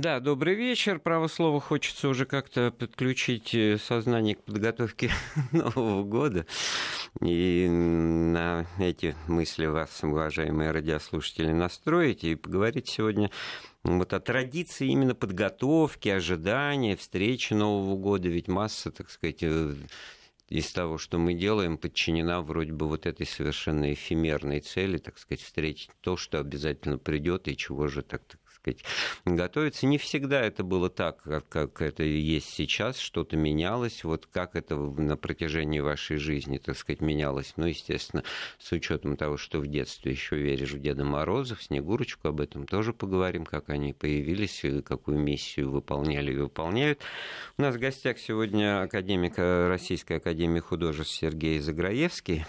Да, добрый вечер. Право слова хочется уже как-то подключить э, сознание к подготовке Нового года. И на эти мысли вас, уважаемые радиослушатели, настроить и поговорить сегодня вот о традиции именно подготовки, ожидания, встречи Нового года. Ведь масса, так сказать, э, из того, что мы делаем, подчинена вроде бы вот этой совершенно эфемерной цели, так сказать, встретить то, что обязательно придет, и чего же так, так сказать, готовиться. Не всегда это было так, как, это есть сейчас, что-то менялось. Вот как это на протяжении вашей жизни, так сказать, менялось? Ну, естественно, с учетом того, что в детстве еще веришь в Деда Мороза, в Снегурочку, об этом тоже поговорим, как они появились, какую миссию выполняли и выполняют. У нас в гостях сегодня академик Российской Академии художеств Сергей Заграевский.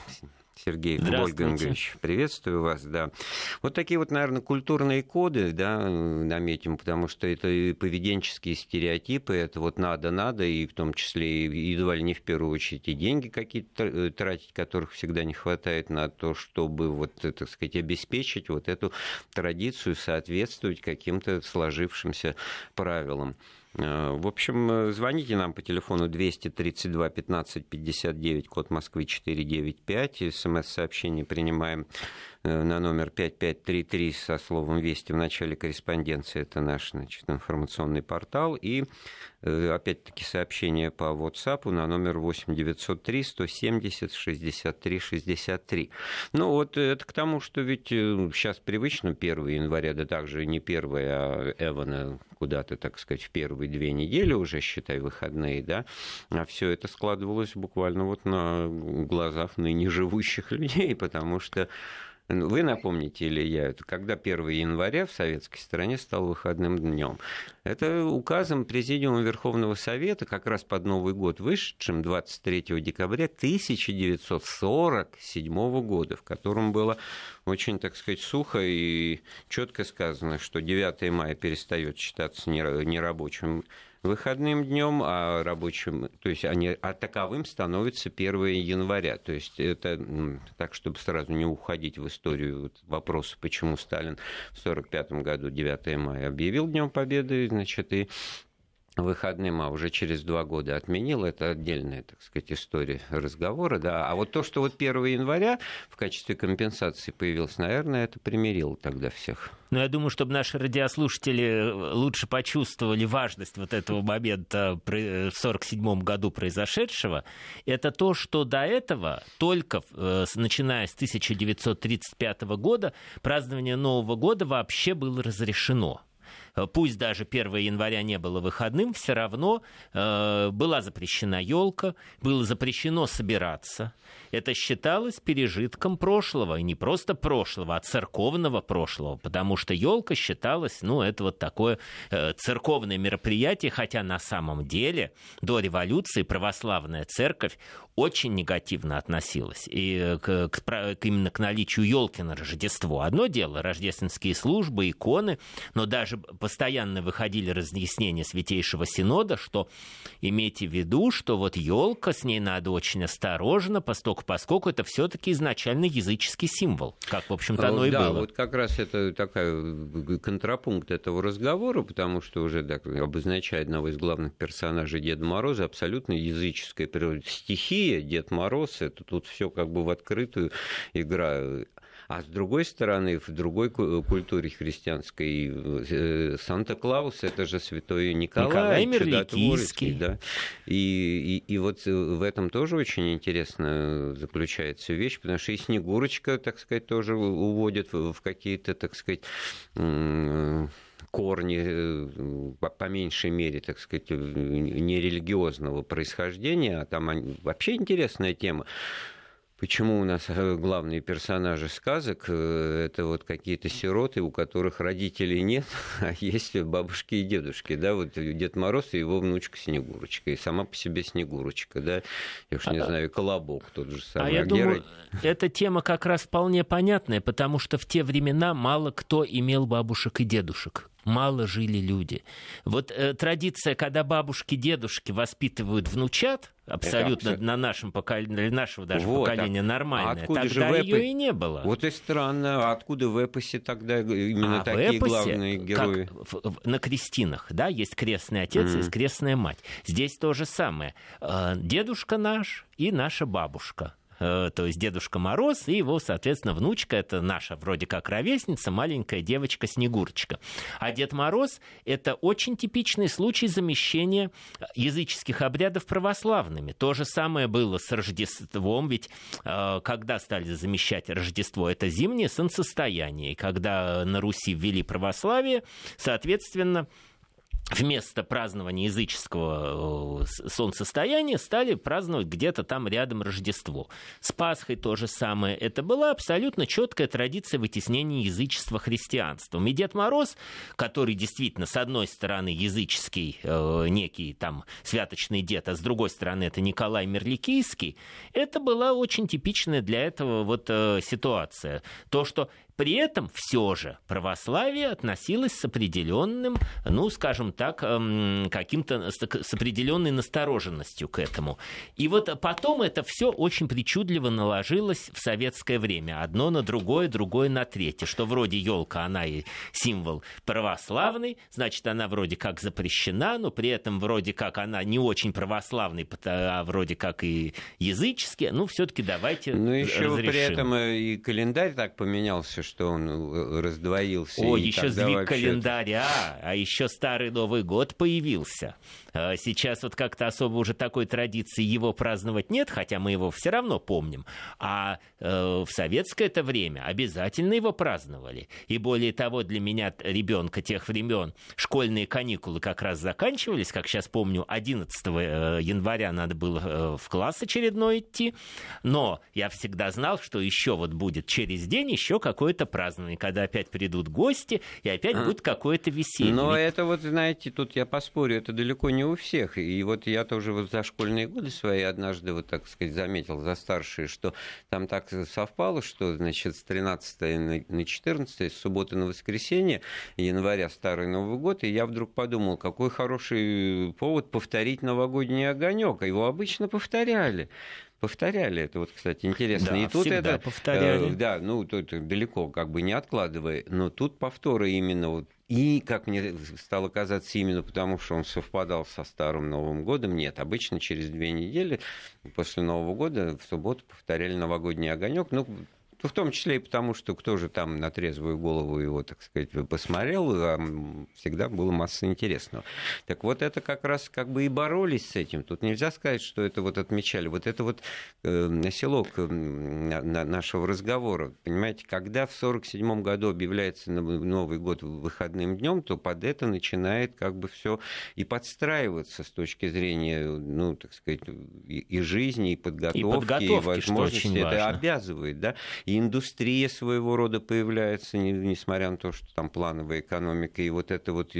Сергей Вольгангович, приветствую вас, да. Вот такие вот, наверное, культурные коды, да, наметим, потому что это и поведенческие стереотипы, это вот надо-надо, и в том числе едва ли не в первую очередь и деньги какие-то э, тратить, которых всегда не хватает на то, чтобы вот, так сказать, обеспечить вот эту традицию, соответствовать каким-то сложившимся правилам. Э, в общем, э, звоните нам по телефону 232 15 59, код Москвы 495. СМС-сообщение принимаем э, на номер 5533 со словом «Вести» в начале корреспонденции. Это наш значит, информационный портал. И опять-таки, сообщение по WhatsApp на номер 8 903 170 63 63. Ну, вот это к тому, что ведь сейчас э, привычно 1 января, да также не 1, а Эвана куда-то, так сказать, в первые две недели уже, считай, выходные, да, а все это складывалось буквально вот на глазах ныне живущих людей, потому что вы напомните или я, это когда 1 января в советской стране стал выходным днем. Это указом Президиума Верховного Совета как раз под Новый год, вышедшим 23 декабря 1947 года, в котором было очень, так сказать, сухо и четко сказано, что 9 мая перестает считаться нерабочим выходным днем, а рабочим, то есть они, а таковым становится 1 января. То есть это так, чтобы сразу не уходить в историю вот, вопроса, почему Сталин в 1945 году 9 мая объявил Днем Победы, значит, и выходным, а уже через два года отменил, это отдельная, так сказать, история разговора, да. А вот то, что вот 1 января в качестве компенсации появилось, наверное, это примирило тогда всех. Но я думаю, чтобы наши радиослушатели лучше почувствовали важность вот этого момента в 1947 году произошедшего, это то, что до этого, только э, начиная с 1935 года, празднование Нового года вообще было разрешено. Э, пусть даже 1 января не было выходным, все равно э, была запрещена елка, было запрещено собираться. Это считалось пережитком прошлого, и не просто прошлого, а церковного прошлого, потому что елка считалась, ну, это вот такое э, церковное мероприятие, хотя на самом деле до революции православная церковь очень негативно относилась и к, к, к, именно к наличию елки на Рождество. Одно дело рождественские службы, иконы, но даже постоянно выходили разъяснения Святейшего Синода, что имейте в виду, что вот елка, с ней надо очень осторожно, поскольку, поскольку это все-таки изначально языческий символ, как, в общем-то, оно да, и было. Да, вот как раз это такой контрапункт этого разговора, потому что уже так, обозначая одного из главных персонажей Деда Мороза, абсолютно языческая природа. Стихия Дед Мороз, это тут все как бы в открытую игра а с другой стороны, в другой культуре христианской э, Санта-Клаус это же святой Николай, Николай Мерликийский. Да. И, и, и вот в этом тоже очень интересно заключается вещь, потому что и Снегурочка, так сказать, тоже уводит в какие-то, так сказать, корни, э, по меньшей мере, так сказать, нерелигиозного происхождения, а там вообще интересная тема. Почему у нас э, главные персонажи сказок э, это вот какие-то сироты, у которых родителей нет, а есть бабушки и дедушки, да, вот Дед Мороз и его внучка Снегурочка, и сама по себе Снегурочка, да, я уж не а, знаю, Колобок тот же самый. А я думаю, эта тема как раз вполне понятная, потому что в те времена мало кто имел бабушек и дедушек мало жили люди. Вот э, традиция, когда бабушки, дедушки воспитывают внучат, абсолютно это, на нашем поколении, для нашего даже вот, поколения нормальная. Откуда тогда же ее эпо... и не было. Вот и странно, а откуда в эпосе тогда именно а такие эпосе, главные герои? Как в, в, на крестинах, да, есть крестный отец, mm. есть крестная мать. Здесь то же самое. Э, дедушка наш и наша бабушка то есть Дедушка Мороз и его, соответственно, внучка, это наша вроде как ровесница, маленькая девочка Снегурочка. А Дед Мороз – это очень типичный случай замещения языческих обрядов православными. То же самое было с Рождеством, ведь э, когда стали замещать Рождество, это зимнее солнцестояние, и когда на Руси ввели православие, соответственно, вместо празднования языческого э, солнцестояния стали праздновать где-то там рядом Рождество. С Пасхой то же самое. Это была абсолютно четкая традиция вытеснения язычества христианством. И Дед Мороз, который действительно, с одной стороны, языческий э, некий там святочный дед, а с другой стороны, это Николай Мерликийский, это была очень типичная для этого вот э, ситуация. То, что при этом все же православие относилось с определенным, ну, скажем так, эм, каким-то с определенной настороженностью к этому. И вот потом это все очень причудливо наложилось в советское время. Одно на другое, другое на третье. Что вроде елка, она и символ православный, значит, она вроде как запрещена, но при этом вроде как она не очень православный, а вроде как и языческий. Ну, все-таки давайте Ну, еще разрешим. при этом и календарь так поменялся, что он э, раздвоился. О, еще сдвиг календаря, а еще Старый Новый год появился. А сейчас вот как-то особо уже такой традиции его праздновать нет, хотя мы его все равно помним. А э, в советское это время обязательно его праздновали. И более того, для меня, ребенка тех времен, школьные каникулы как раз заканчивались, как сейчас помню, 11 э, января надо было э, в класс очередной идти. Но я всегда знал, что еще вот будет через день еще какое-то празднование, когда опять придут гости, и опять а. будет какое-то веселье. Но это вот, знаете, тут я поспорю, это далеко не у всех. И вот я тоже вот за школьные годы свои однажды, вот так сказать, заметил за старшие, что там так совпало, что, значит, с 13 на 14, с субботы на воскресенье января Старый Новый год, и я вдруг подумал, какой хороший повод повторить новогодний огонек. Его обычно повторяли повторяли это. Вот, кстати, интересно. Да, и тут это повторяли. Э, да, ну тут далеко, как бы не откладывая, но тут повторы именно вот и, как мне стало казаться, именно потому, что он совпадал со Старым Новым годом, нет, обычно через две недели после Нового года в субботу повторяли новогодний огонек. Ну, в том числе и потому, что кто же там на трезвую голову его, так сказать, посмотрел, всегда было масса интересного. Так вот, это как раз как бы и боролись с этим. Тут нельзя сказать, что это вот отмечали. Вот это вот э, населок нашего разговора. Понимаете, когда в 1947 году объявляется Новый год выходным днем, то под это начинает как бы все и подстраиваться с точки зрения, ну, так сказать, и, жизни, и подготовки, и, подготовки, и возможности. Это важно. обязывает, да. И индустрия своего рода появляется, несмотря на то, что там плановая экономика, и вот эта вот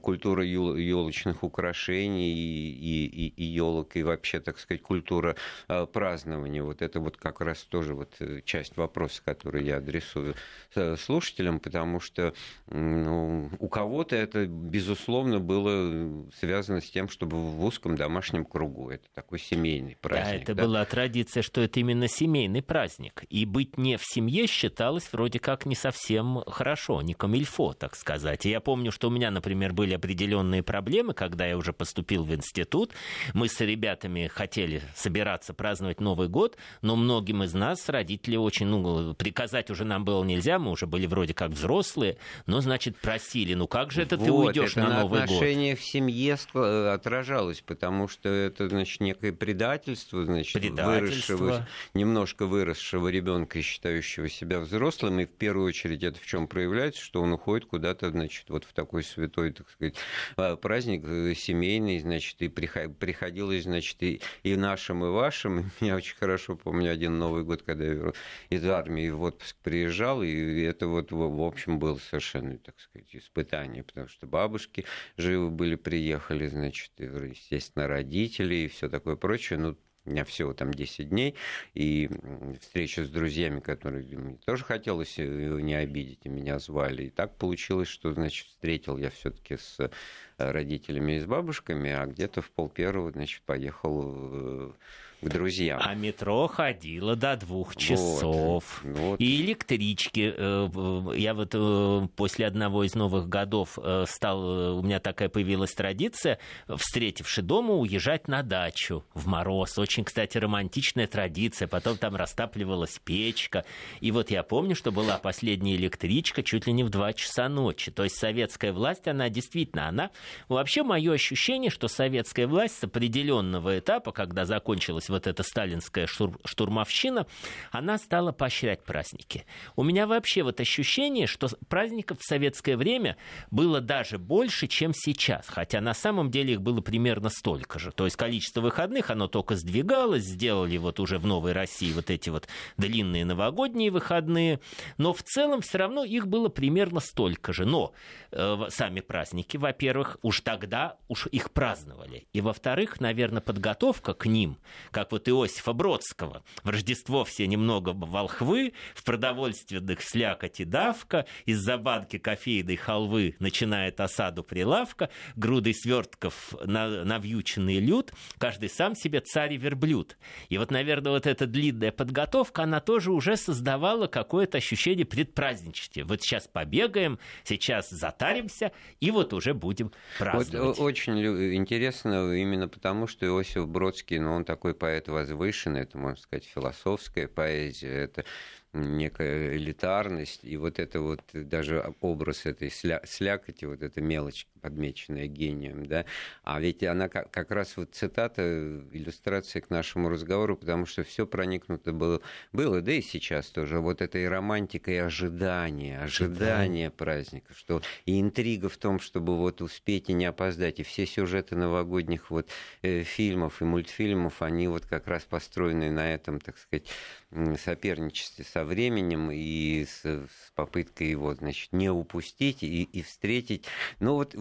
культура елочных украшений и, и, и елок, и вообще, так сказать, культура а, празднования. Вот это вот как раз тоже вот э, часть вопроса, который я адресую э, слушателям, потому что ну, у кого-то это, безусловно, было связано с тем, чтобы в узком домашнем кругу. Это такой семейный праздник. Да, это да? была традиция, что это именно семейный праздник. И быть не в семье считалось вроде как не совсем хорошо, не камильфо, так сказать. И я помню, что у меня, например, были определенные проблемы, когда я уже поступил в институт. Мы с ребятами хотели собираться праздновать Новый год, но многим из нас родители очень, ну, приказать уже нам было нельзя, мы уже были вроде как взрослые, но, значит, просили, ну как же это вот, ты уйдешь на, на Новый год? отношение в семье отражалось, потому что это, значит, некое предательство, значит, предательство. Выросшего, немножко выросшего ребенка, считающего себя взрослым, и в первую очередь это в чем проявляется, что он уходит куда-то, значит, вот в такой святой так сказать, а, праздник э, семейный, значит, и приходилось, значит, и, и нашим, и вашим. Я очень хорошо помню один Новый год, когда я из армии в отпуск приезжал, и это вот, в общем, было совершенно, так сказать, испытание, потому что бабушки живы были, приехали, значит, естественно, родители и все такое прочее. Ну, меня всего там 10 дней, и встреча с друзьями, которые мне тоже хотелось его не обидеть, и меня звали. И так получилось, что, значит, встретил я все-таки с родителями и с бабушками, а где-то в пол первого, значит, поехал к друзьям. А метро ходило до двух часов. Вот, вот. И электрички. Э, я вот э, после одного из новых годов э, стал, у меня такая появилась традиция, встретивши дома, уезжать на дачу в мороз. Очень, кстати, романтичная традиция. Потом там растапливалась печка. И вот я помню, что была последняя электричка чуть ли не в два часа ночи. То есть советская власть, она действительно, она... Вообще мое ощущение, что советская власть с определенного этапа, когда закончилась вот эта сталинская штур, штурмовщина, она стала поощрять праздники. У меня вообще вот ощущение, что праздников в советское время было даже больше, чем сейчас. Хотя на самом деле их было примерно столько же. То есть количество выходных, оно только сдвигалось, сделали вот уже в Новой России вот эти вот длинные новогодние выходные. Но в целом все равно их было примерно столько же. Но э, сами праздники, во-первых, уж тогда уж их праздновали. И во-вторых, наверное, подготовка к ним, как вот Иосифа Бродского. В Рождество все немного волхвы, в продовольственных слякоть и давка, из-за банки кофейной халвы начинает осаду прилавка, грудой свертков на, навьюченный люд, каждый сам себе царь и верблюд. И вот, наверное, вот эта длинная подготовка, она тоже уже создавала какое-то ощущение предпраздничества. Вот сейчас побегаем, сейчас затаримся, и вот уже будем праздновать. Вот очень интересно именно потому, что Иосиф Бродский, ну, он такой по поэт возвышенный, это, можно сказать, философская поэзия, это некая элитарность, и вот это вот даже образ этой сля, слякоти, вот эта мелочь, подмеченная гением, да, а ведь она как, как раз вот цитата, иллюстрация к нашему разговору, потому что все проникнуто было, было, да и сейчас тоже, вот этой романтикой ожидания, ожидания праздника, что и интрига в том, чтобы вот успеть и не опоздать, и все сюжеты новогодних вот э, фильмов и мультфильмов, они вот как раз построены на этом, так сказать, соперничестве со временем и с, с попыткой его, значит, не упустить и, и встретить. Ну вот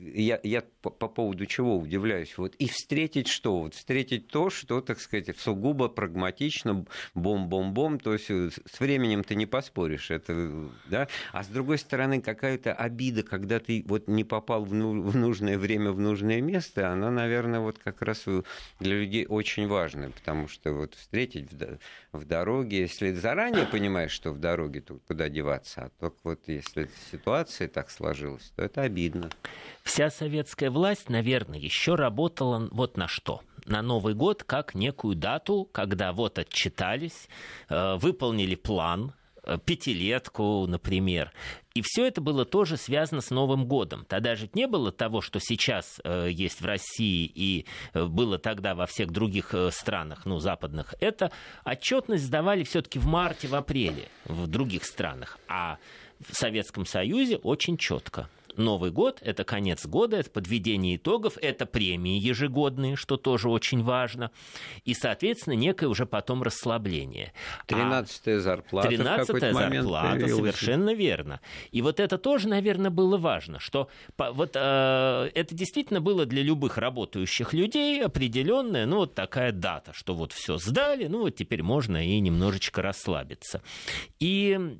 я, я по, по поводу чего удивляюсь. Вот и встретить что? Вот встретить то, что, так сказать, сугубо прагматично, бом-бом-бом, то есть э, с временем ты не поспоришь, это, да? А с другой стороны, какая-то обида, когда ты вот не попал в, ну, в нужное время, в нужное место, она, наверное, вот как раз для людей очень важная, потому что вот встретить в, дороге, если заранее понимаешь, что в дороге тут куда деваться, а только вот если ситуация так сложилась, то это обидно. Вся советская власть, наверное, еще работала вот на что на Новый год как некую дату, когда вот отчитались, э, выполнили план, Э, пятилетку, например. И все это было тоже связано с Новым годом. Тогда же не было того, что сейчас э, есть в России и э, было тогда во всех других э, странах, ну, западных. Это отчетность сдавали все-таки в марте, в апреле в других странах. А в Советском Союзе очень четко. Новый год, это конец года, это подведение итогов, это премии ежегодные, что тоже очень важно. И, соответственно, некое уже потом расслабление. Тринадцатая зарплата. Тринадцатая зарплата, совершенно верно. И вот это тоже, наверное, было важно, что вот э, это действительно было для любых работающих людей определенная, ну, вот такая дата, что вот все сдали, ну, вот теперь можно и немножечко расслабиться. И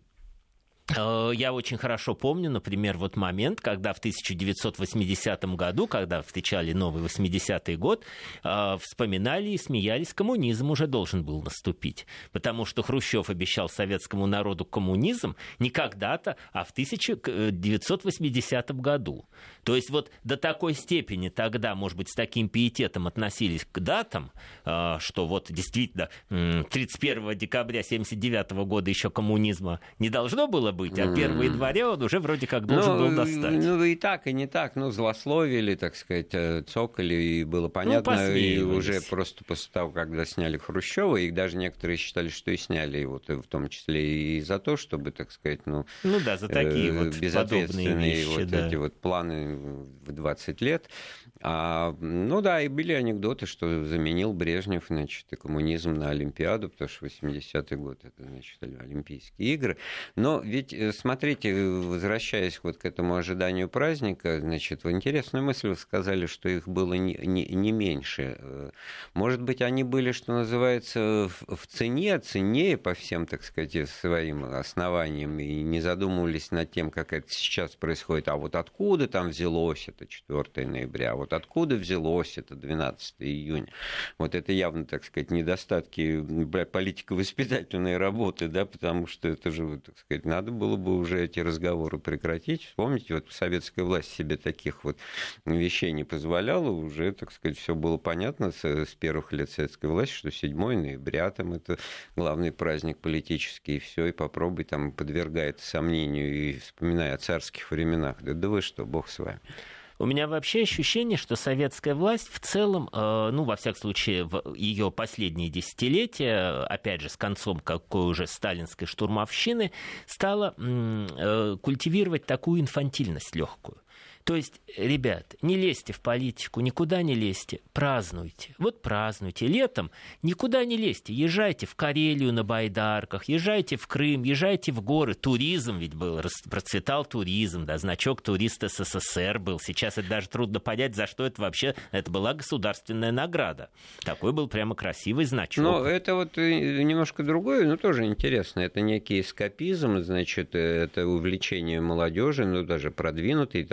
я очень хорошо помню, например, вот момент, когда в 1980 году, когда встречали новый 80-й год, э, вспоминали и смеялись, коммунизм уже должен был наступить. Потому что Хрущев обещал советскому народу коммунизм не когда-то, а в 1980 году. То есть вот до такой степени тогда, может быть, с таким пиететом относились к датам, э, что вот действительно 31 декабря 1979 года еще коммунизма не должно было быть, а 1 января он уже вроде как должен ну, был достать. Ну, и так, и не так. Ну, злословили, так сказать, э, цокали, и было ну, понятно. Ну, и уже просто после того, когда сняли Хрущева, их даже некоторые считали, что и сняли его, в том числе и за то, чтобы, так сказать, ну... Ну да, за такие э, вот безответственные вещи, вот да. эти вот планы в 20 лет. А, ну да, и были анекдоты, что заменил Брежнев, значит, и коммунизм на Олимпиаду, потому что 80-й год это, значит, Олимпийские игры. Но ведь ведь, э, смотрите, возвращаясь вот к этому ожиданию праздника, значит, в интересную мысль вы сказали, что их было не, не, не меньше. Э, может быть, они были, что называется, в, в цене, цене по всем, так сказать, своим основаниям, и не задумывались над тем, как это сейчас происходит. А вот откуда там взялось это 4 ноября, а вот откуда взялось это 12 июня. Вот это явно, так сказать, недостатки политико-воспитательной работы, да, потому что это же, так сказать, надо было бы уже эти разговоры прекратить. Вспомните, вот советская власть себе таких вот вещей не позволяла, уже, так сказать, все было понятно с, с первых лет советской власти, что 7 ноября там это главный праздник политический, и все, и попробуй там подвергает сомнению и вспоминая о царских временах. Да, да вы что, бог с вами. У меня вообще ощущение, что советская власть в целом, э, ну, во всяком случае, в ее последние десятилетия, опять же, с концом какой уже сталинской штурмовщины, стала э, культивировать такую инфантильность легкую. То есть, ребят, не лезьте в политику, никуда не лезьте, празднуйте. Вот празднуйте. Летом никуда не лезьте. Езжайте в Карелию на байдарках, езжайте в Крым, езжайте в горы. Туризм ведь был, процветал туризм, да, значок туриста СССР был. Сейчас это даже трудно понять, за что это вообще, это была государственная награда. Такой был прямо красивый значок. Но это вот э, немножко другое, но тоже интересно. Это некий эскапизм, значит, это увлечение молодежи, ну, даже продвинутый,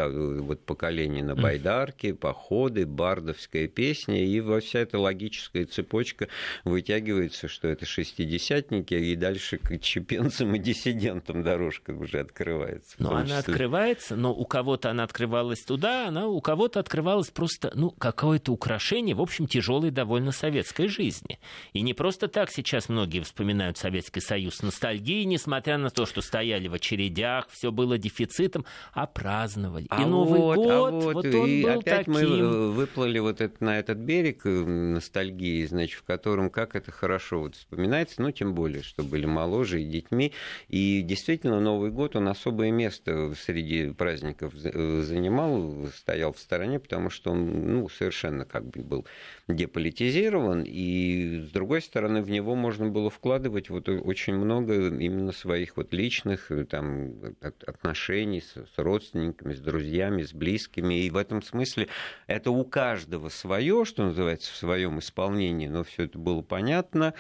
вот поколение на байдарке, походы, бардовская песня, и во вся эта логическая цепочка вытягивается, что это шестидесятники, и дальше к чепенцам и диссидентам дорожка уже открывается. Но она открывается, но у кого-то она открывалась туда, она у кого-то открывалась просто, ну, какое-то украшение, в общем, тяжелой довольно советской жизни. И не просто так сейчас многие вспоминают Советский Союз с ностальгией, несмотря на то, что стояли в очередях, все было дефицитом, а праздновали. А и Новый вот, а год, а вот, вот он и был опять таким. мы выплыли вот это, на этот берег э, ностальгии, значит, в котором как это хорошо вот вспоминается, ну, тем более, что были моложе и детьми. И действительно, Новый год, он особое место среди праздников э, занимал, стоял в стороне, потому что он, ну, совершенно как бы был деполитизирован, и, с другой стороны, в него можно было вкладывать вот очень много именно своих вот личных э, там, отношений с, с родственниками, с друзьями, с близкими, и в этом смысле это у каждого свое, что называется, в своем исполнении, но все это было понятно,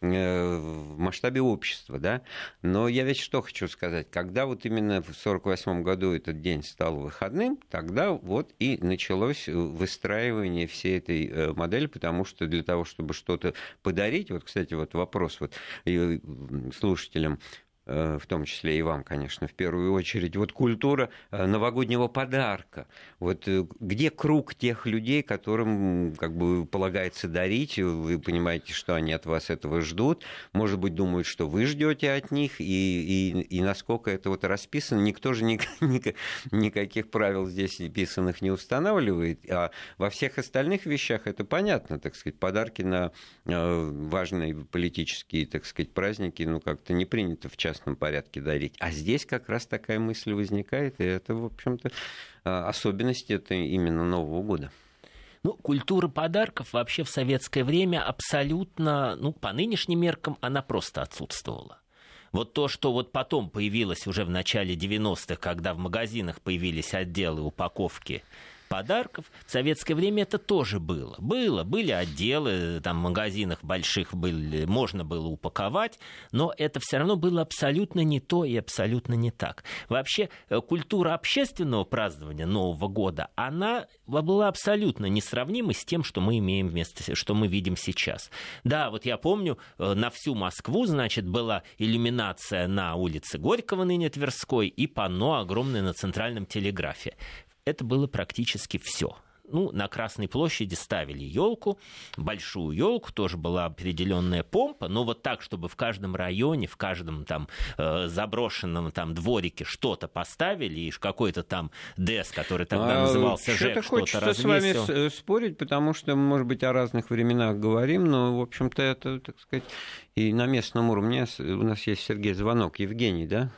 Э, в масштабе общества, да. Но я ведь что хочу сказать, когда вот именно в 1948 году этот день стал выходным, тогда вот и началось выстраивание всей этой э, модели, потому что для того, чтобы что-то подарить, вот, кстати, вот вопрос вот слушателям, Э, в том числе и вам, конечно, в первую очередь, вот культура э, новогоднего подарка. Вот э, где круг тех людей, которым как бы полагается дарить, вы понимаете, что они от вас этого ждут, может быть, думают, что вы ждете от них, и, и, и насколько это вот расписано, никто же ни, ни, никаких правил здесь писанных не устанавливает, а во всех остальных вещах это понятно, так сказать, подарки на важные политические, так сказать, праздники, ну, как-то не принято в частности частном порядке дарить. А здесь как раз такая мысль возникает, и это, в общем-то, а, особенность это именно Нового года. Ну, культура подарков вообще в советское время абсолютно, ну, по нынешним меркам, она просто отсутствовала. Вот то, что вот потом появилось уже в начале 90-х, когда в магазинах появились отделы упаковки подарков. В советское время это тоже было. Было, были отделы, там в магазинах больших были, можно было упаковать, но это все равно было абсолютно не то и абсолютно не так. Вообще э, культура общественного празднования Нового года, она была абсолютно несравнима с тем, что мы имеем вместо, что мы видим сейчас. Да, вот я помню, э, на всю Москву, значит, была иллюминация на улице Горького, ныне Тверской, и панно огромное на центральном телеграфе это было практически все ну, на Красной площади ставили елку, большую елку, тоже была определенная помпа, но вот так, чтобы в каждом районе, в каждом там э, заброшенном там дворике что-то поставили, и какой-то там ДЭС, который тогда а, назывался ЖЭК, что-то развесил. с вами спорить, потому что, может быть, о разных временах говорим, но, в общем-то, это, так сказать, и на местном уровне у нас есть Сергей Звонок. Евгений, да?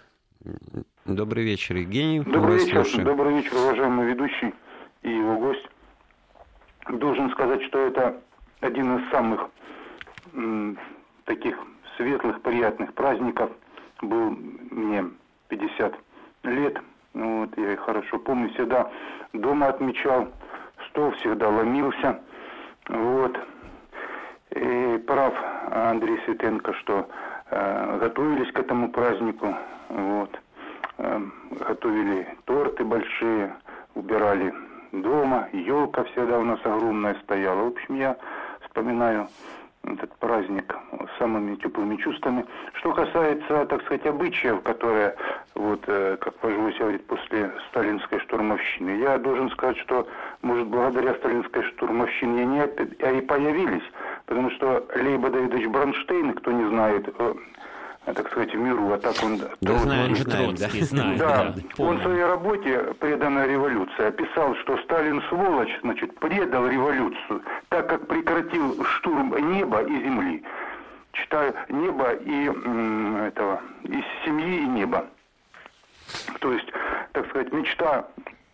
Добрый вечер, Евгений. Добрый вечер, слушаем. добрый вечер, уважаемый ведущий и его гость. Должен сказать, что это один из самых м, таких светлых, приятных праздников был мне 50 лет. Вот, я их хорошо помню, всегда дома отмечал, стол всегда ломился. Вот. И прав Андрей Светенко, что э, готовились к этому празднику. Вот. Э, готовили торты большие, убирали дома, елка всегда у нас огромная стояла. В общем, я вспоминаю этот праздник самыми теплыми чувствами. Что касается, так сказать, обычаев, которые, вот, э, как пожилой говорит, после сталинской штурмовщины, я должен сказать, что, может, благодаря сталинской штурмовщине они а и появились, потому что Лейба Давидович Бронштейн, кто не знает, э, так сказать, миру, а так он... Да, знаем, знаем, да. Знаем, да он в своей работе «Преданная революция» описал, что Сталин, сволочь, значит, предал революцию, так как прекратил штурм неба и земли. Читаю, небо и этого, из семьи и неба. То есть, так сказать, мечта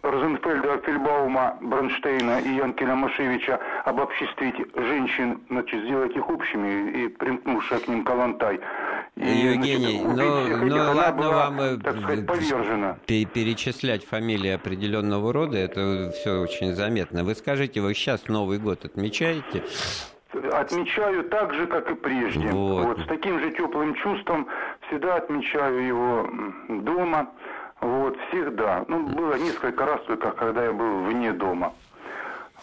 Розенфельда, Фельбаума, Бронштейна и Янкина Машевича обобществить женщин, значит, сделать их общими и примкнувшая к ним Калантай. И, Евгений, значит, ну, ну ладно была, вам э, так сказать, повержена. перечислять фамилии определенного рода, это все очень заметно. Вы скажите, вы сейчас Новый год отмечаете? Отмечаю так же, как и прежде. Вот. вот с таким же теплым чувством всегда отмечаю его дома. Вот, всегда. Ну, было несколько раз только, когда я был вне дома.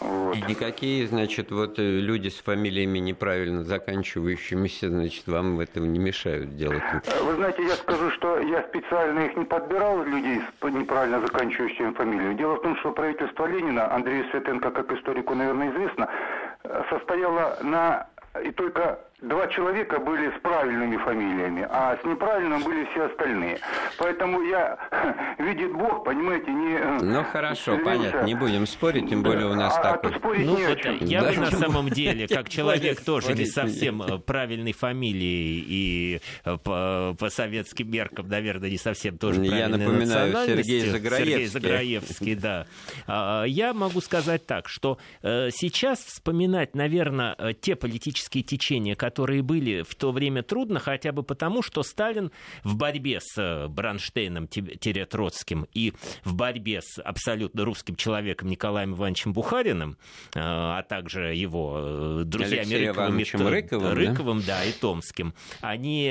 Вот. И никакие, значит, вот э, люди с фамилиями неправильно заканчивающимися, значит, вам в этом не мешают делать. Вы знаете, я скажу, что я специально их не подбирал, людей с неправильно заканчивающими фамилиями. Дело в том, что правительство Ленина, Андрею Светенко, как историку, наверное, известно, э, состояло на и только два человека были с правильными фамилиями, а с неправильным были все остальные. Поэтому я, видит Бог, понимаете, не... Э, ну хорошо, понятно, не будем спорить, тем более у нас а, такой... спорить ну, не вот я да? бы на самом деле, как человек тоже не совсем э, правильной фамилии и э, по, по советским меркам, наверное, не совсем тоже Я напоминаю, Сергей Заграевский. Сергей Заграевский, да. А, я могу сказать так, что сейчас вспоминать, наверное, те политические течения, которые были в то время трудно, хотя бы потому, что Сталин в борьбе с э, Бронштейном-Троцким и в борьбе с абсолютно русским человеком Николаем Ивановичем Бухариным, э, а также его э, друзьями Рыковым, и, Рыковым, Рыковым да? да, и Томским, они,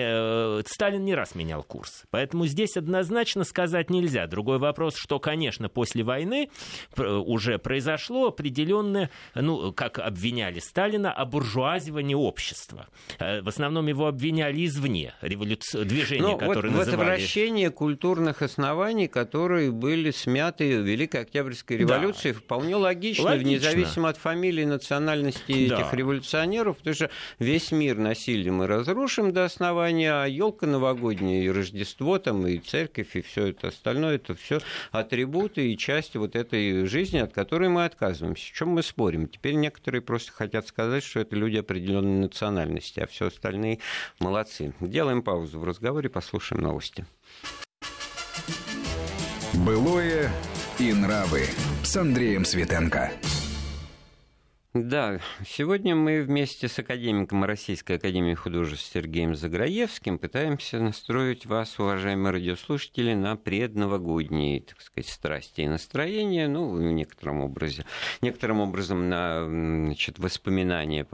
Сталин не раз менял курс. Поэтому здесь однозначно сказать нельзя. Другой вопрос, что, конечно, после войны уже произошло определенное, ну, как обвиняли Сталина, обуржуазивание общества. Э, в основном его обвиняли извне, революци... движение, ну, которое вот называли... Возвращение культурных оснований, которые были смяты в Великой Октябрьской революции, да. вполне логично, логично, независимо от фамилии, национальности да. этих революционеров, потому что весь мир насилием и разрушим до основания, а елка новогодняя и Рождество, там, и церковь, и все это остальное, это все атрибуты и части вот этой жизни, от которой мы отказываемся. О чем мы спорим? Теперь некоторые просто хотят сказать, что это люди определенной национальности новости, а все остальные молодцы. Делаем паузу в разговоре, послушаем новости. Былое и нравы с Андреем Светенко. Да, сегодня мы вместе с академиком Российской Академии Художеств Сергеем Заграевским пытаемся настроить вас, уважаемые радиослушатели, на предновогодние, так сказать, страсти и настроения, ну, в некотором образе, некоторым образом на значит, воспоминания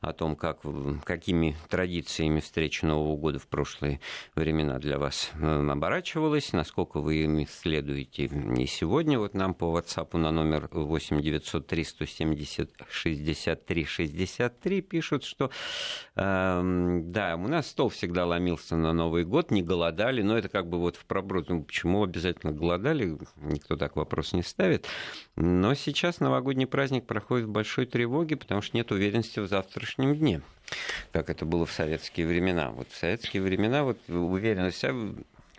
о том, как, какими традициями встречи Нового года в прошлые времена для вас оборачивалась, насколько вы ими следуете и сегодня. Вот нам по WhatsApp на номер 8 903 170 63-63 пишут, что э, да, у нас стол всегда ломился на Новый год, не голодали, но это как бы вот в проброс. Ну, почему обязательно голодали, никто так вопрос не ставит. Но сейчас новогодний праздник проходит в большой тревоге, потому что нет уверенности в завтрашнем дне как это было в советские времена. Вот в советские времена вот уверенность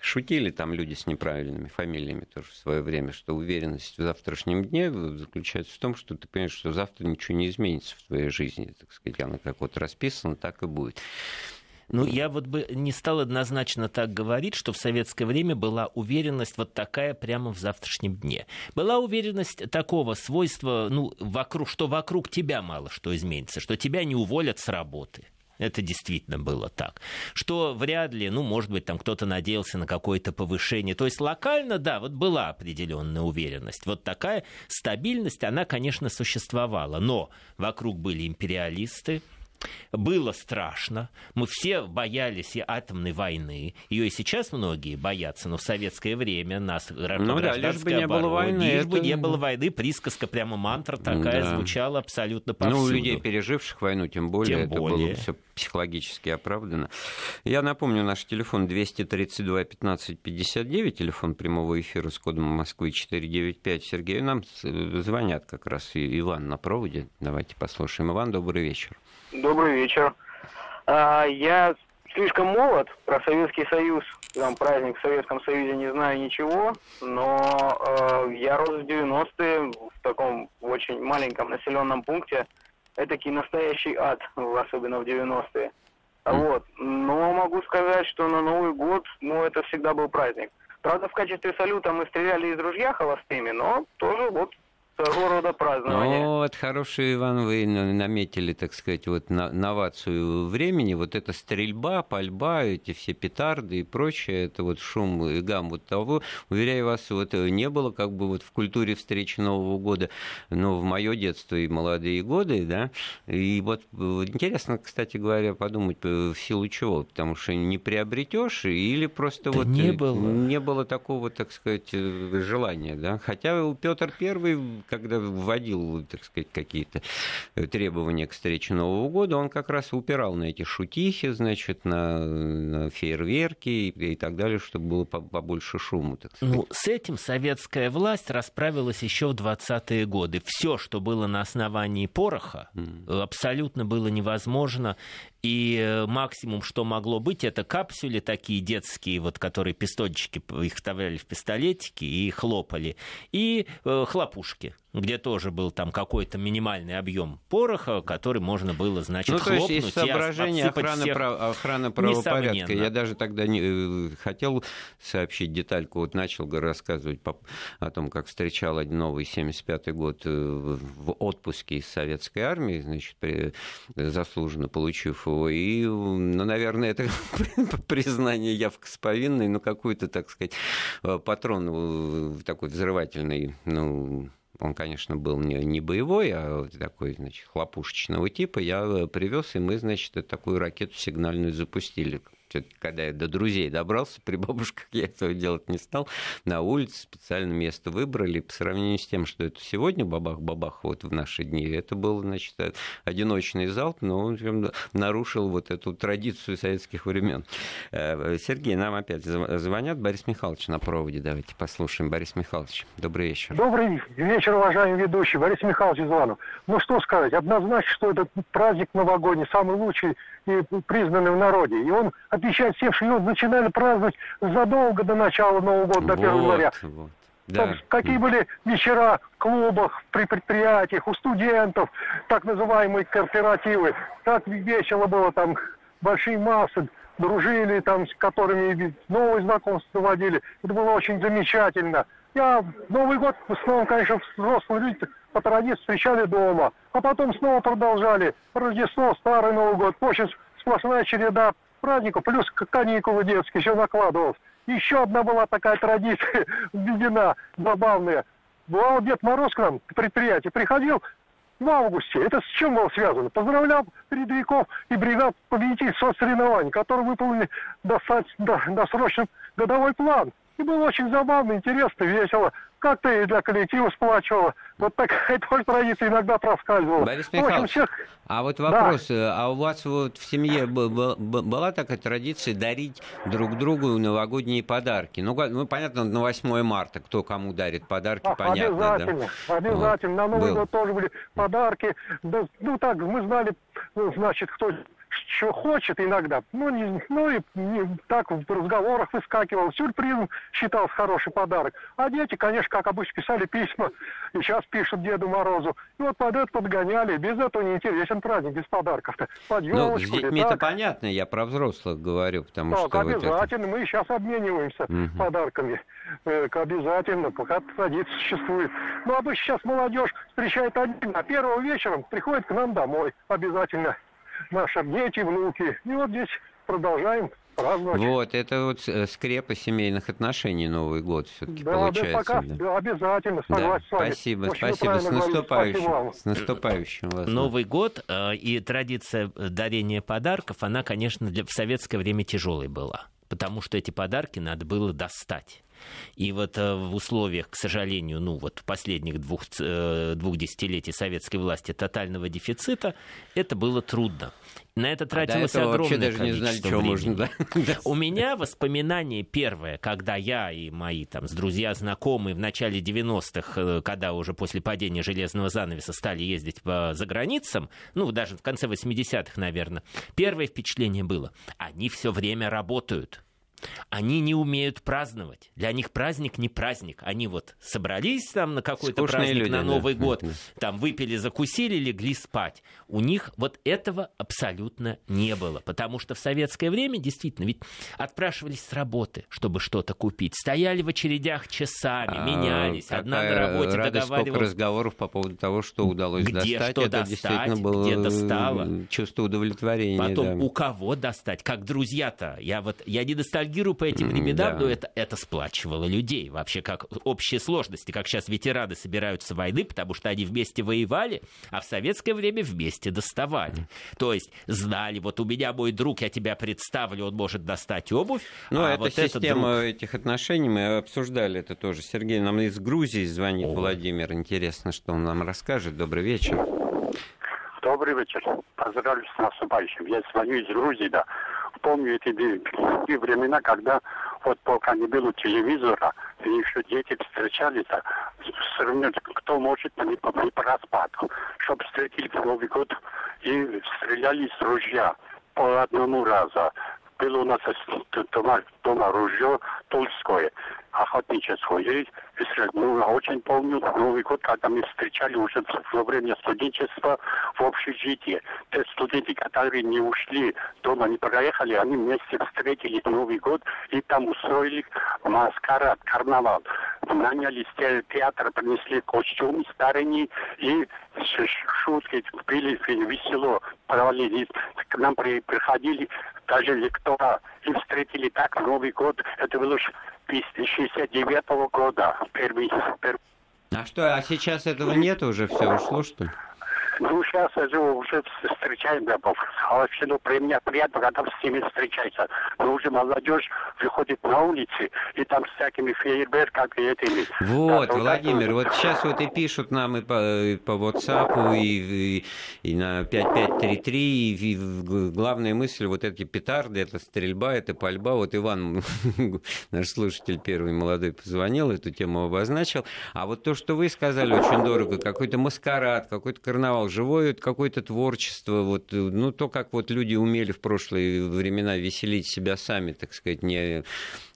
Шутили там люди с неправильными фамилиями тоже в свое время, что уверенность в завтрашнем дне заключается в том, что ты понимаешь, что завтра ничего не изменится в твоей жизни. Так сказать, она как вот расписана, так и будет. Ну, я вот бы не стал однозначно так говорить, что в советское время была уверенность вот такая прямо в завтрашнем дне. Была уверенность такого свойства, ну, вокруг, что вокруг тебя мало что изменится, что тебя не уволят с работы Это действительно было так. Что вряд ли, ну, может быть, там кто-то надеялся на какое-то повышение. То есть локально, да, вот была определенная уверенность. Вот такая стабильность, она, конечно, существовала. Но вокруг были империалисты, было страшно. Мы все боялись и атомной войны. Ее и сейчас многие боятся, но в советское время нас ну, да, лишь бы не было войны. Лишь это... бы не было войны. Присказка, прямо мантра такая да. звучала абсолютно повсюду. Ну, у людей, переживших войну, тем более, тем это более. было все психологически оправдано. Я напомню, наш телефон 232 15 59, телефон прямого эфира с кодом Москвы 495. Сергей, нам звонят как раз Иван на проводе. Давайте послушаем. Иван, добрый вечер. Добрый вечер. А, я слишком молод про Советский Союз, там праздник в Советском Союзе не знаю ничего, но э, я рос в 90-е в таком очень маленьком населенном пункте. Это настоящий ад, особенно в 90-е. Вот. Но могу сказать, что на Новый год, ну, это всегда был праздник. Правда, в качестве салюта мы стреляли из ружья холостыми, но тоже вот своего рода празднование. Ну, вот хороший, Иван, вы наметили, так сказать, вот новацию времени. Вот эта стрельба, пальба, эти все петарды и прочее, это вот шум и гам вот того. Уверяю вас, вот не было как бы вот в культуре встречи Нового года, но в мое детство и молодые годы, да. И вот интересно, кстати говоря, подумать, э, в силу чего, потому что не приобретешь или просто да вот не было. не было такого, так сказать, э, желания, да. Хотя Петр Первый когда вводил, так сказать, какие-то э, требования к встрече Нового года, он как раз упирал на эти шутихи, значит, на, на фейерверки и, и так далее, чтобы было побольше шума. Так сказать. Ну, с этим советская власть расправилась еще в 20-е годы. Все, что было на основании пороха, mm. абсолютно было невозможно. И э, максимум, что могло быть, это капсули такие детские, вот, которые пистольчики, их вставляли в пистолетики и хлопали, и э, хлопушки где тоже был там какой-то минимальный объем пороха, который можно было, значит, ну, хлопнуть. То есть из соображения охраны, всех... прав... охраны правопорядка. Я даже тогда не... Э, хотел сообщить детальку, вот начал рассказывать по... о том, как встречал один новый 75-й год э, в отпуске из советской армии, значит, при... заслуженно получив его. И, ну, наверное, это признание явка с повинной, ну, какой-то, так сказать, э, патрон такой взрывательный, ну, он, конечно, был не, не боевой, а такой, значит, хлопушечного типа. Я привез, и мы, значит, такую ракету сигнальную запустили когда я до друзей добрался, при бабушках я этого делать не стал. На улице специально место выбрали. По сравнению с тем, что это сегодня бабах-бабах вот в наши дни, это был, значит, одиночный залп, но он прям нарушил вот эту традицию советских времен. Э, Сергей, нам опять звонят. Борис Михайлович на проводе. Давайте послушаем. Борис Михайлович, добрый вечер. Добрый вечер, уважаемый ведущий. Борис Михайлович Звонов. Ну что сказать, однозначно, что этот праздник новогодний самый лучший и признанный в народе. И он всем, что его начинали праздновать задолго до начала Нового года, до 1 вот, января. Вот. Да. Там, какие были вечера в клубах, при предприятиях, у студентов, так называемые кооперативы. Так весело было там, большие массы, дружили там, с которыми новые знакомства водили. Это было очень замечательно. Я Новый год в основном, конечно, взрослые люди по традиции встречали дома, а потом снова продолжали. Рождество, Старый Новый год. В общем, сплошная череда праздников, плюс каникулы детские еще накладывалось. Еще одна была такая традиция введена, забавная. Бывал Дед Мороз к нам, предприятие, приходил в августе. Это с чем было связано? Поздравлял передовиков и бригад победителей соцсоревнований, которые выполнили досрочно годовой план. И было очень забавно, интересно, весело. Как-то и для коллектива сплачивало. Вот такая тоже традиция иногда проскальзывала. Борис Михайлович, общем, всех... а вот вопрос, да. Э, а у вас вот в семье была такая традиция дарить друг другу новогодние подарки? Ну, ну понятно, на 8 марта кто кому дарит подарки, а, понятно. Обязательно, да? обязательно. Вот. На Новый год тоже были подарки. Да, ну так, мы знали, ну, значит, кто что хочет иногда. Ну, не, ну и не, так в разговорах выскакивал. Сюрпризом считался хороший подарок. А дети, конечно, как обычно, писали письма. И сейчас пишут Деду Морозу. И вот под это подгоняли. Без этого не интересен праздник, без подарков-то. Под ну, с детьми-то понятно, я про взрослых говорю, потому так, что... обязательно. Вот это... Мы сейчас обмениваемся угу. подарками. Э, обязательно, пока традиция существует. Ну, обычно сейчас молодежь встречает один, а первого вечером приходит к нам домой. Обязательно. Наши дети, внуки. И вот здесь продолжаем праздновать. Вот, это вот э, скрепа семейных отношений Новый год все-таки да, получается. Да, пока, да. да, обязательно, согласен да, с вами. Спасибо, Очень спасибо. С наступающим. Спасибо с наступающим вас. Новый год э, и традиция дарения подарков, она, конечно, для, в советское время тяжелой была. Потому что эти подарки надо было достать. И вот э, в условиях, к сожалению, ну вот последних двух, э, двух десятилетий советской власти тотального дефицита, это было трудно. На это тратилось а огромное даже не знали, что можно, да? У меня воспоминание первое, когда я и мои там с друзья, знакомые в начале 90-х, э, когда уже после падения железного занавеса стали ездить по заграницам, ну, даже в конце 80-х, наверное, первое впечатление было, они все время работают они не умеют праздновать. Для них праздник не праздник. Они вот собрались там на какой-то Скучные праздник, люди, на Новый да. год, там выпили, закусили, легли спать. У них вот этого абсолютно не было. Потому что в советское время действительно ведь отпрашивались с работы, чтобы что-то купить. Стояли в очередях часами, а менялись. Одна на работе договаривалась. сколько разговоров по поводу того, что удалось где достать. Что Это достать, действительно было где достало. чувство удовлетворения. Потом да. у кого достать, как друзья-то. Я вот я не ностальгирую ностальгирую по этим временам, да. но это, это сплачивало людей. Вообще, как общие сложности, как сейчас ветераны собираются войны, потому что они вместе воевали, а в советское время вместе доставали. То есть знали, вот у меня мой друг, я тебя представлю, он может достать обувь. Ну, а это вот система друг... этих отношений, мы обсуждали это тоже. Сергей нам из Грузии звонит, О. Владимир. Интересно, что он нам расскажет. Добрый вечер. Добрый вечер. Поздравляю с наступающим. Я звоню из Грузии, да помню эти те времена, когда вот пока не было телевизора, и еще дети встречались, а сравнивать, кто может не, не проспать, чтобы встретили Новый год и стреляли с ружья по одному разу. Было у нас дома, дома ружье Тульское охотничеству. И, ну, очень помню Новый год, когда мы встречали уже во время студенчества в общежитии. Те студенты, которые не ушли дома, не проехали, они вместе встретили Новый год и там устроили маскарад, карнавал. Наняли театр, принесли костюмы старые и шутки пили весело, провалились. К нам приходили даже лекторы и встретили так Новый год. Это было 1969 года. Первый, первый. А что, а сейчас этого нет уже, все ушло, что ли? Ну, сейчас я уже встречаем рабов. А вообще, ну, при мне приятно, когда с ними встречается. Но уже молодежь выходит на улицы, и там с всякими фейерверками этими. Вот, да, Владимир, вот сейчас вот и пишут нам и по, и по WhatsApp, и, и, и на 5533, и, и главная мысль, вот эти петарды, это стрельба, это пальба. Вот Иван, наш слушатель первый молодой, позвонил, эту тему обозначил. А вот то, что вы сказали, очень дорого, какой-то маскарад, какой-то карнавал, сказал, живое какое-то творчество, вот, э, ну, то, как вот люди умели в прошлые времена веселить себя сами, так сказать, не,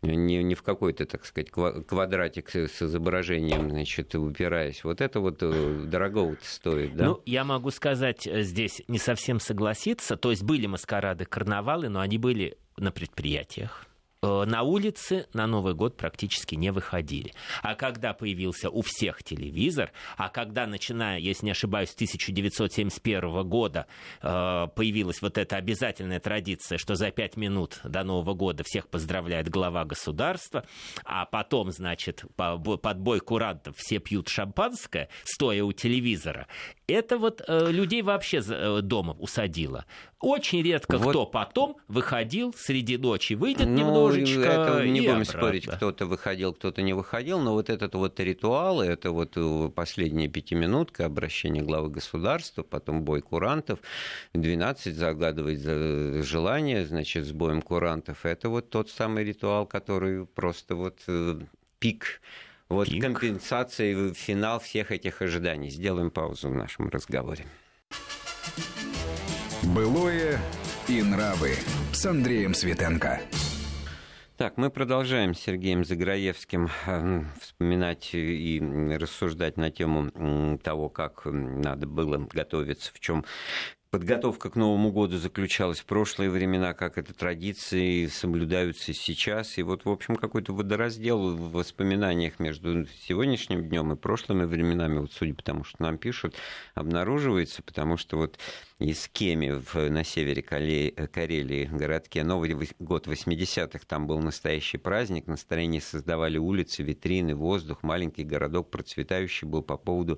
не, не в какой-то, так сказать, квадратик с изображением, значит, упираясь. Вот это вот э, дорого стоит, да? Ну, я могу сказать э, здесь не совсем согласиться. То есть были маскарады, карнавалы, но они были на предприятиях на улице на Новый год практически не выходили. А когда появился у всех телевизор, а когда, начиная, если не ошибаюсь, с 1971 года э, появилась вот эта обязательная традиция, что за пять минут до Нового года всех поздравляет глава государства, а потом, значит, под бой курантов все пьют шампанское, стоя у телевизора, это вот э, людей вообще дома усадило. Очень редко вот. кто потом выходил среди ночи, выйдет ну, немножечко. Это не будем обратно. спорить, кто-то выходил, кто-то не выходил, но вот этот вот ритуал, это вот э, последняя пятиминутка, обращение главы государства, потом бой курантов, 12 загадывать желание, значит, с боем курантов. Это вот тот самый ритуал, который просто вот э, пик вот Пик. компенсации, финал всех этих ожиданий. Сделаем паузу в нашем разговоре. Былое и нравы с Андреем Светенко. Так, мы продолжаем с Сергеем Заграевским э, вспоминать и рассуждать на тему того, как надо было готовиться, в чем подготовка к Новому году заключалась в прошлые времена, как это традиции соблюдаются сейчас. И вот, в общем, какой-то водораздел в воспоминаниях между сегодняшним днем и прошлыми временами, вот судя по тому, что нам пишут, обнаруживается, потому что вот из Кеми в, на севере Карелии, городке. Новый год 80-х, там был настоящий праздник, настроение создавали улицы, витрины, воздух, маленький городок процветающий был по поводу,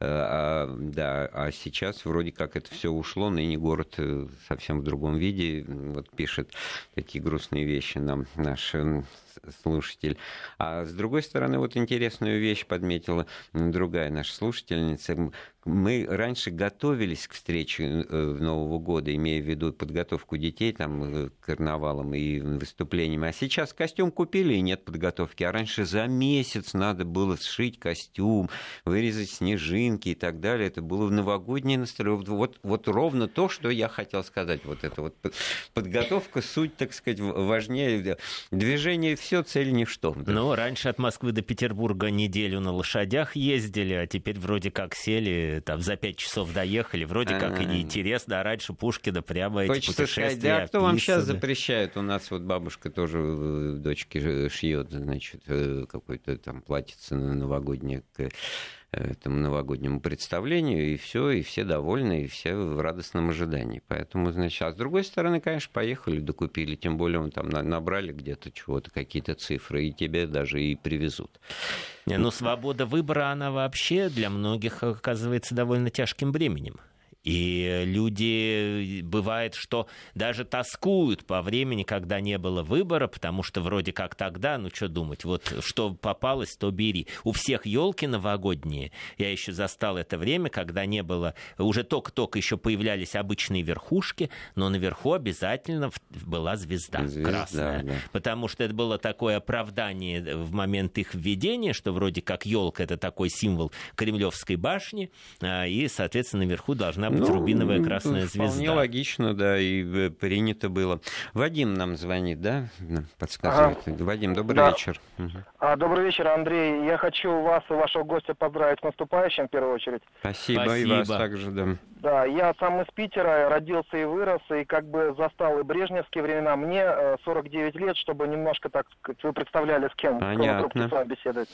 э, а, да, а сейчас вроде как это все ушло, ныне город э, совсем в другом виде, вот пишет такие грустные вещи нам наш слушатель. А с другой стороны, вот интересную вещь подметила другая наша слушательница мы раньше готовились к встрече э, Нового года, имея в виду подготовку детей там, э, к карнавалам и выступлениям. А сейчас костюм купили и нет подготовки. А раньше за месяц надо было сшить костюм, вырезать снежинки и так далее. Это было в новогоднее настроение. Вот, вот ровно то, что я хотел сказать. Вот это вот подготовка, суть, так сказать, важнее. Движение все, цель ничто. Да. Ну, раньше от Москвы до Петербурга неделю на лошадях ездили, а теперь вроде как сели там за пять часов доехали, вроде как и неинтересно, а раньше Пушкина прямо эти Хочется путешествия сказать, да, кто вам сейчас запрещает? У нас вот бабушка тоже э, дочке шьет, значит, э, какой-то там платьице новогоднее этому новогоднему представлению, и все, и все довольны, и все в радостном ожидании. Поэтому, значит, а с другой стороны, конечно, поехали, докупили, тем более там набрали где-то чего-то, какие-то цифры, и тебе даже и привезут. Не, ну, свобода выбора, она вообще для многих оказывается довольно тяжким бременем. И люди, бывает, что даже тоскуют по времени, когда не было выбора, потому что вроде как тогда, ну что думать, вот что попалось, то бери. У всех елки новогодние. Я еще застал это время, когда не было, уже только-только еще появлялись обычные верхушки, но наверху обязательно была звезда, звезда красная. Да. Потому что это было такое оправдание в момент их введения, что вроде как елка это такой символ Кремлевской башни, а, и, соответственно, наверху должна быть ну, рубиновая красная вполне звезда. Вполне логично, да, и э, принято было. Вадим нам звонит, да, подсказывает. Ага. Вадим, добрый да. вечер. А, добрый вечер, Андрей. Я хочу вас и вашего гостя поздравить с наступающим, в первую очередь. Спасибо, Спасибо. и вас также, да. Да, я сам из Питера, родился и вырос, и как бы застал и брежневские времена. Мне 49 э, лет, чтобы немножко так, вы представляли, с кем, Понятно. с вами беседовать.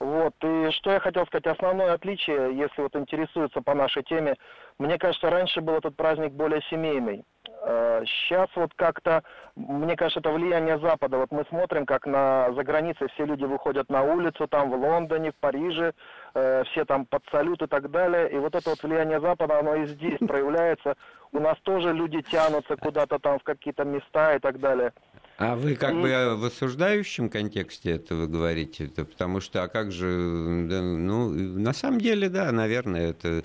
Вот, и что я хотел сказать, основное отличие, если вот интересуется по нашей теме, мне кажется, раньше был этот праздник более семейный. Сейчас э, вот как-то, мне кажется, это влияние Запада. Вот мы смотрим, как на, за границей все люди выходят на улицу, там в Лондоне, в Париже, э, все там под салют и так далее. И вот это вот влияние Запада, оно и здесь проявляется. У нас тоже люди тянутся куда-то там в какие-то места и так далее. А вы как и... бы в осуждающем контексте это вы говорите? Это потому что, а как же, ну, на самом деле, да, наверное, это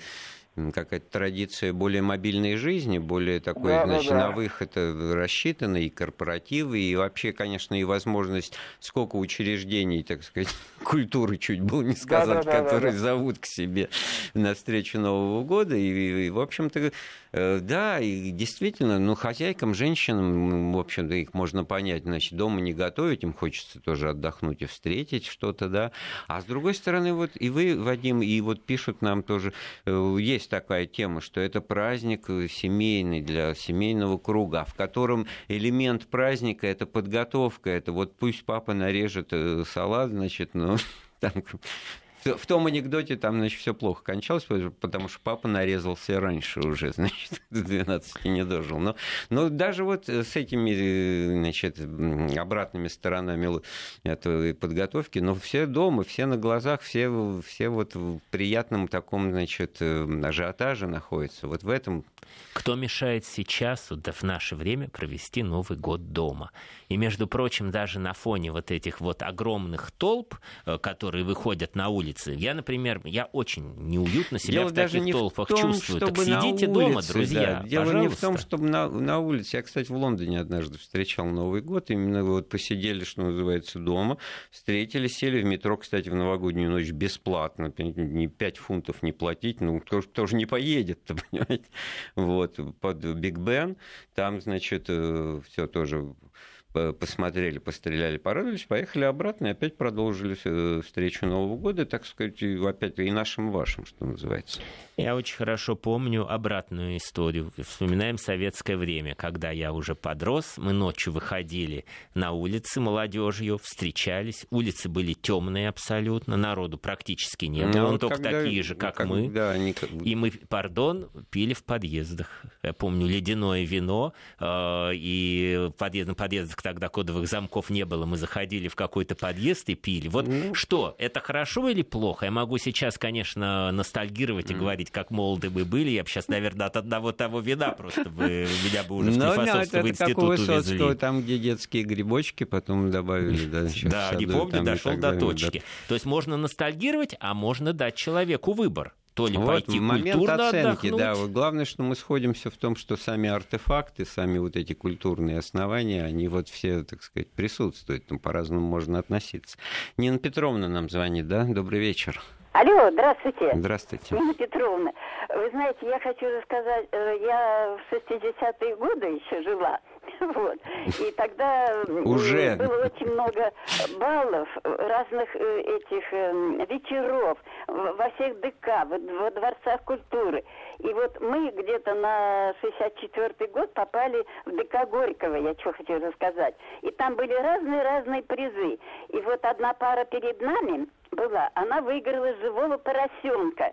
какая-то традиция более мобильной жизни, более такой, да, значит, да, да. на выход рассчитанной, и корпоративы, и вообще, конечно, и возможность, сколько учреждений, так сказать, культуры, чуть было не сказать, да, да, которые да, да. зовут к себе на встречу Нового года, и, и в общем-то, э, да, и действительно, ну, хозяйкам, женщинам, в общем-то, их можно понять, значит, дома не готовить, им хочется тоже отдохнуть и встретить что-то, да, а с другой стороны, вот и вы, Вадим, и вот пишут нам тоже, э, есть такая тема, что это праздник э, семейный для семейного круга, в котором элемент праздника это подготовка, это вот пусть папа нарежет э, салат, значит, ну, там, в том анекдоте там, значит, все плохо кончалось, потому что папа нарезался раньше уже, значит, до 12 не дожил. Но, но даже вот с этими, значит, обратными сторонами этой подготовки, но все дома, все на глазах, все, все вот в приятном таком, значит, ажиотаже находятся. Вот в этом кто мешает сейчас, вот, в наше время, провести Новый год дома? И, между прочим, даже на фоне вот этих вот огромных толп, э, которые выходят на улицы, я, например, я очень неуютно себя Дело в таких не толпах в том, чувствую. Так сидите улице, дома, друзья, да. Дело пожалуйста. не в том, чтобы на, на улице. Я, кстати, в Лондоне однажды встречал Новый год, именно вот посидели, что называется, дома, встретили, сели в метро, кстати, в новогоднюю ночь бесплатно, ни 5 фунтов не платить, ну, кто, кто же не поедет-то, понимаете? Вот, под Биг Бен, там, значит, э, все тоже посмотрели, постреляли, порадовались, поехали обратно и опять продолжили э, встречу Нового года, так сказать, опять и нашим, и вашим, что называется. Я очень хорошо помню обратную историю. Вспоминаем советское время, когда я уже подрос, мы ночью выходили на улицы молодежью, встречались, улицы были темные абсолютно, народу практически не было, ну, он только когда, такие же, как как, мы. Да, они... И мы, пардон, пили в подъездах. Я помню ледяное вино, э, и подъезд, на подъездах тогда кодовых замков не было, мы заходили в какой-то подъезд и пили. Вот ну... что, это хорошо или плохо? Я могу сейчас, конечно, ностальгировать и mm. говорить, как молоды мы были. Я бы сейчас, наверное, от одного того вина просто бы меня бы уже в ну, Склифосовского в институт увезли. там, где детские грибочки, потом добавили, Да, не помню, дошел до точки. То есть можно ностальгировать, а можно дать человеку выбор то ли вот, пойти момент культурно оценки, отдохнуть. да. Вот главное, что мы сходимся в том, что сами артефакты, сами вот эти культурные основания, они вот все, так сказать, присутствуют. Ну, по-разному можно относиться. Нина Петровна нам звонит, да? Добрый вечер. Алло, здравствуйте. Здравствуйте. Нина Петровна, вы знаете, я хочу рассказать, э, я в 60-е годы еще жила, вот, и тогда Уже. было очень много баллов, разных э, этих эм, вечеров во всех ДК, во дворцах культуры. И вот мы где-то на 64-й год попали в ДК Горького, я что хочу рассказать. И там были разные-разные призы. И вот одна пара перед нами, была, она выиграла живого поросенка,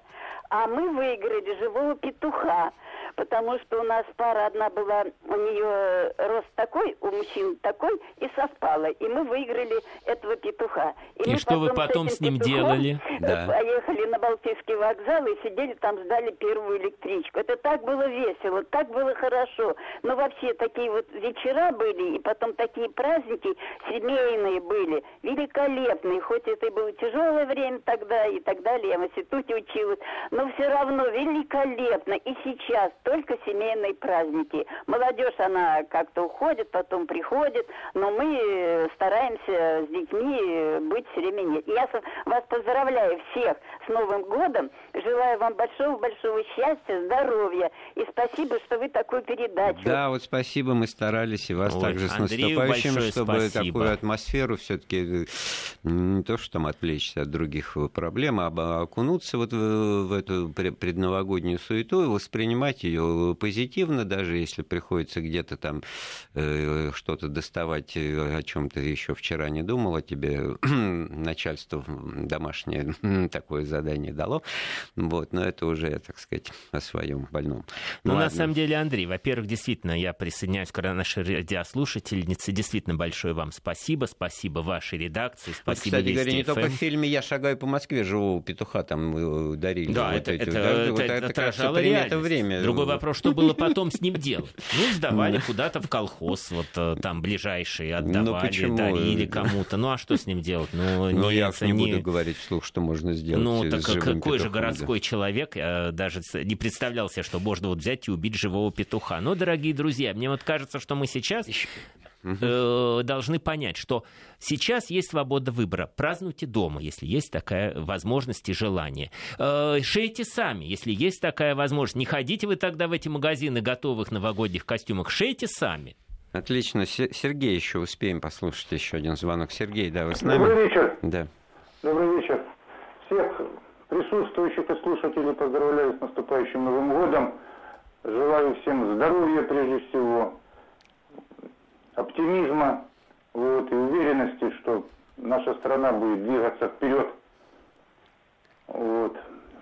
а мы выиграли живого петуха потому что у нас пара одна была, у нее рост такой, у мужчин такой, и совпало. И мы выиграли этого петуха. И, и что вы потом с, с ним делали? Да. Поехали на Балтийский вокзал и сидели там, ждали первую электричку. Это так было весело, так было хорошо. Но вообще такие вот вечера были, и потом такие праздники семейные были, великолепные. Хоть это и было тяжелое время тогда и так далее, я в институте училась, но все равно великолепно. И сейчас только семейные праздники. Молодежь, она как-то уходит, потом приходит, но мы э, стараемся с детьми быть все время нет. Я вас поздравляю всех с Новым годом, желаю вам большого-большого счастья, здоровья, и спасибо, что вы такую передачу. Да, вот спасибо, мы старались, и вас Ой, также с наступающим, чтобы спасибо. такую атмосферу все-таки не то, что там отвлечься от других проблем, а окунуться вот в, в эту предновогоднюю суету и воспринимать ее ее позитивно, даже если приходится где-то там э, что-то доставать, э, о чем ты еще вчера не думал, а тебе начальство домашнее такое задание дало. Вот, но это уже, так сказать, о своем больном. Ну, ну на самом деле, Андрей, во-первых, действительно, я присоединяюсь к нашей радиослушательнице. Действительно, большое вам спасибо. Спасибо вашей редакции. Спасибо вот, Кстати говоря, не только в фильме «Я шагаю по Москве» живого петуха там э, дарили. Да, вот это, эти, это, да, это, вот это, это, это, это время. Другой вопрос, что было потом с ним делать. Ну, сдавали куда-то в колхоз, вот э, там ближайшие ну, отдавали, ну, дарили кому-то. Ну, а что с ним делать? Ну, ну я не, не буду говорить вслух, что можно сделать Ну, так какой же городской человек я даже не представлял себе, что можно вот взять и убить живого петуха. Но, дорогие друзья, мне вот кажется, что мы сейчас э, должны понять, что сейчас есть свобода выбора. Празднуйте дома, если есть такая возможность и желание. Э, шейте сами, если есть такая возможность. Не ходите вы тогда в эти магазины готовых новогодних костюмах, шейте сами. Отлично. Сергей еще успеем послушать еще один звонок. Сергей, да, вы с нами? Добрый вечер. Да. Добрый вечер. Всех присутствующих и слушателей поздравляю с наступающим Новым годом. Желаю всем здоровья прежде всего, оптимизма вот, и уверенности, что наша страна будет двигаться вперед вот,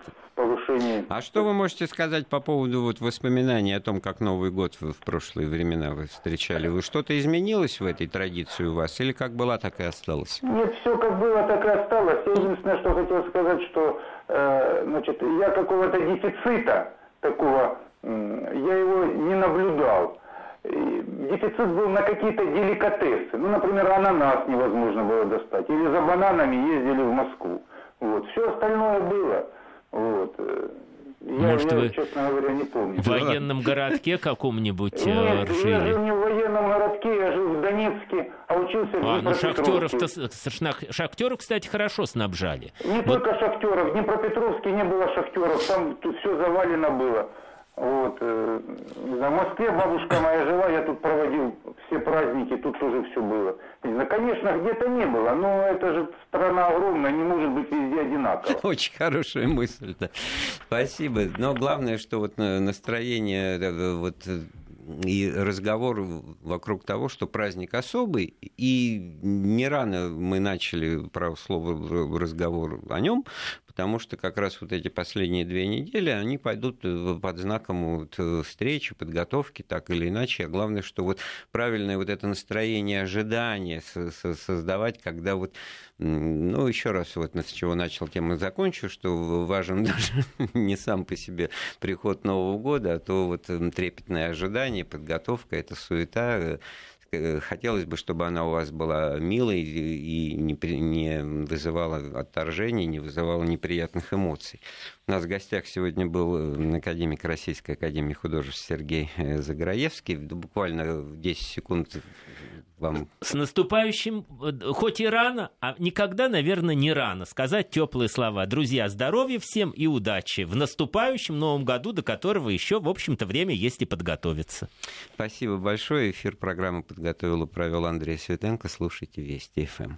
в повышении. А что вы можете сказать по поводу вот воспоминаний о том, как Новый год в прошлые времена вы встречали? Вы что-то изменилось в этой традиции у вас или как была, так и осталось? Нет, все как было, так и осталось. Я единственное, что хотел сказать, что э, значит, я какого-то дефицита такого, э, я его не наблюдал дефицит был на какие-то деликатесы. Ну, например, ананас невозможно было достать. Или за бананами ездили в Москву. Вот. Все остальное было. Вот. Я, Может, я, вы честно говоря, не помню. В военном городке каком-нибудь э, Нет, жили? я жил не в военном городке, я жил в Донецке, а учился в А, ну шахтеров-то, шахтеров, кстати, хорошо снабжали. Не вот. только шахтеров, в Днепропетровске не было шахтеров, там тут все завалено было. Вот. Э, Москве бабушка моя жила, я тут проводил все праздники, тут тоже все было. Конечно, где-то не было, но это же страна огромная, не может быть везде одинаково. Очень хорошая мысль, да. Спасибо. Но главное, что вот настроение вот и разговор вокруг того, что праздник особый, и не рано мы начали, право слово, разговор о нем, потому что как раз вот эти последние две недели, они пойдут под знаком вот встречи, подготовки, так или иначе. А главное, что вот правильное вот это настроение ожидания создавать, когда вот ну, еще раз, вот с чего начал тему закончу, что важен даже не сам по себе приход Нового года, а то вот трепетное ожидание, подготовка, это суета, э, хотелось бы, чтобы она у вас была милой и не, не вызывала отторжений, не вызывала неприятных эмоций. У нас в гостях сегодня был э, академик Российской Академии Художеств Сергей э, Заграевский. Буквально 10 секунд вам. С наступающим, хоть и рано, а никогда, наверное, не рано сказать теплые слова. Друзья, здоровья всем и удачи в наступающем новом году, до которого еще, в общем-то, время есть и подготовиться. Спасибо большое. Эфир программы подготовил и провел Андрей Светенко. Слушайте Вести ФМ.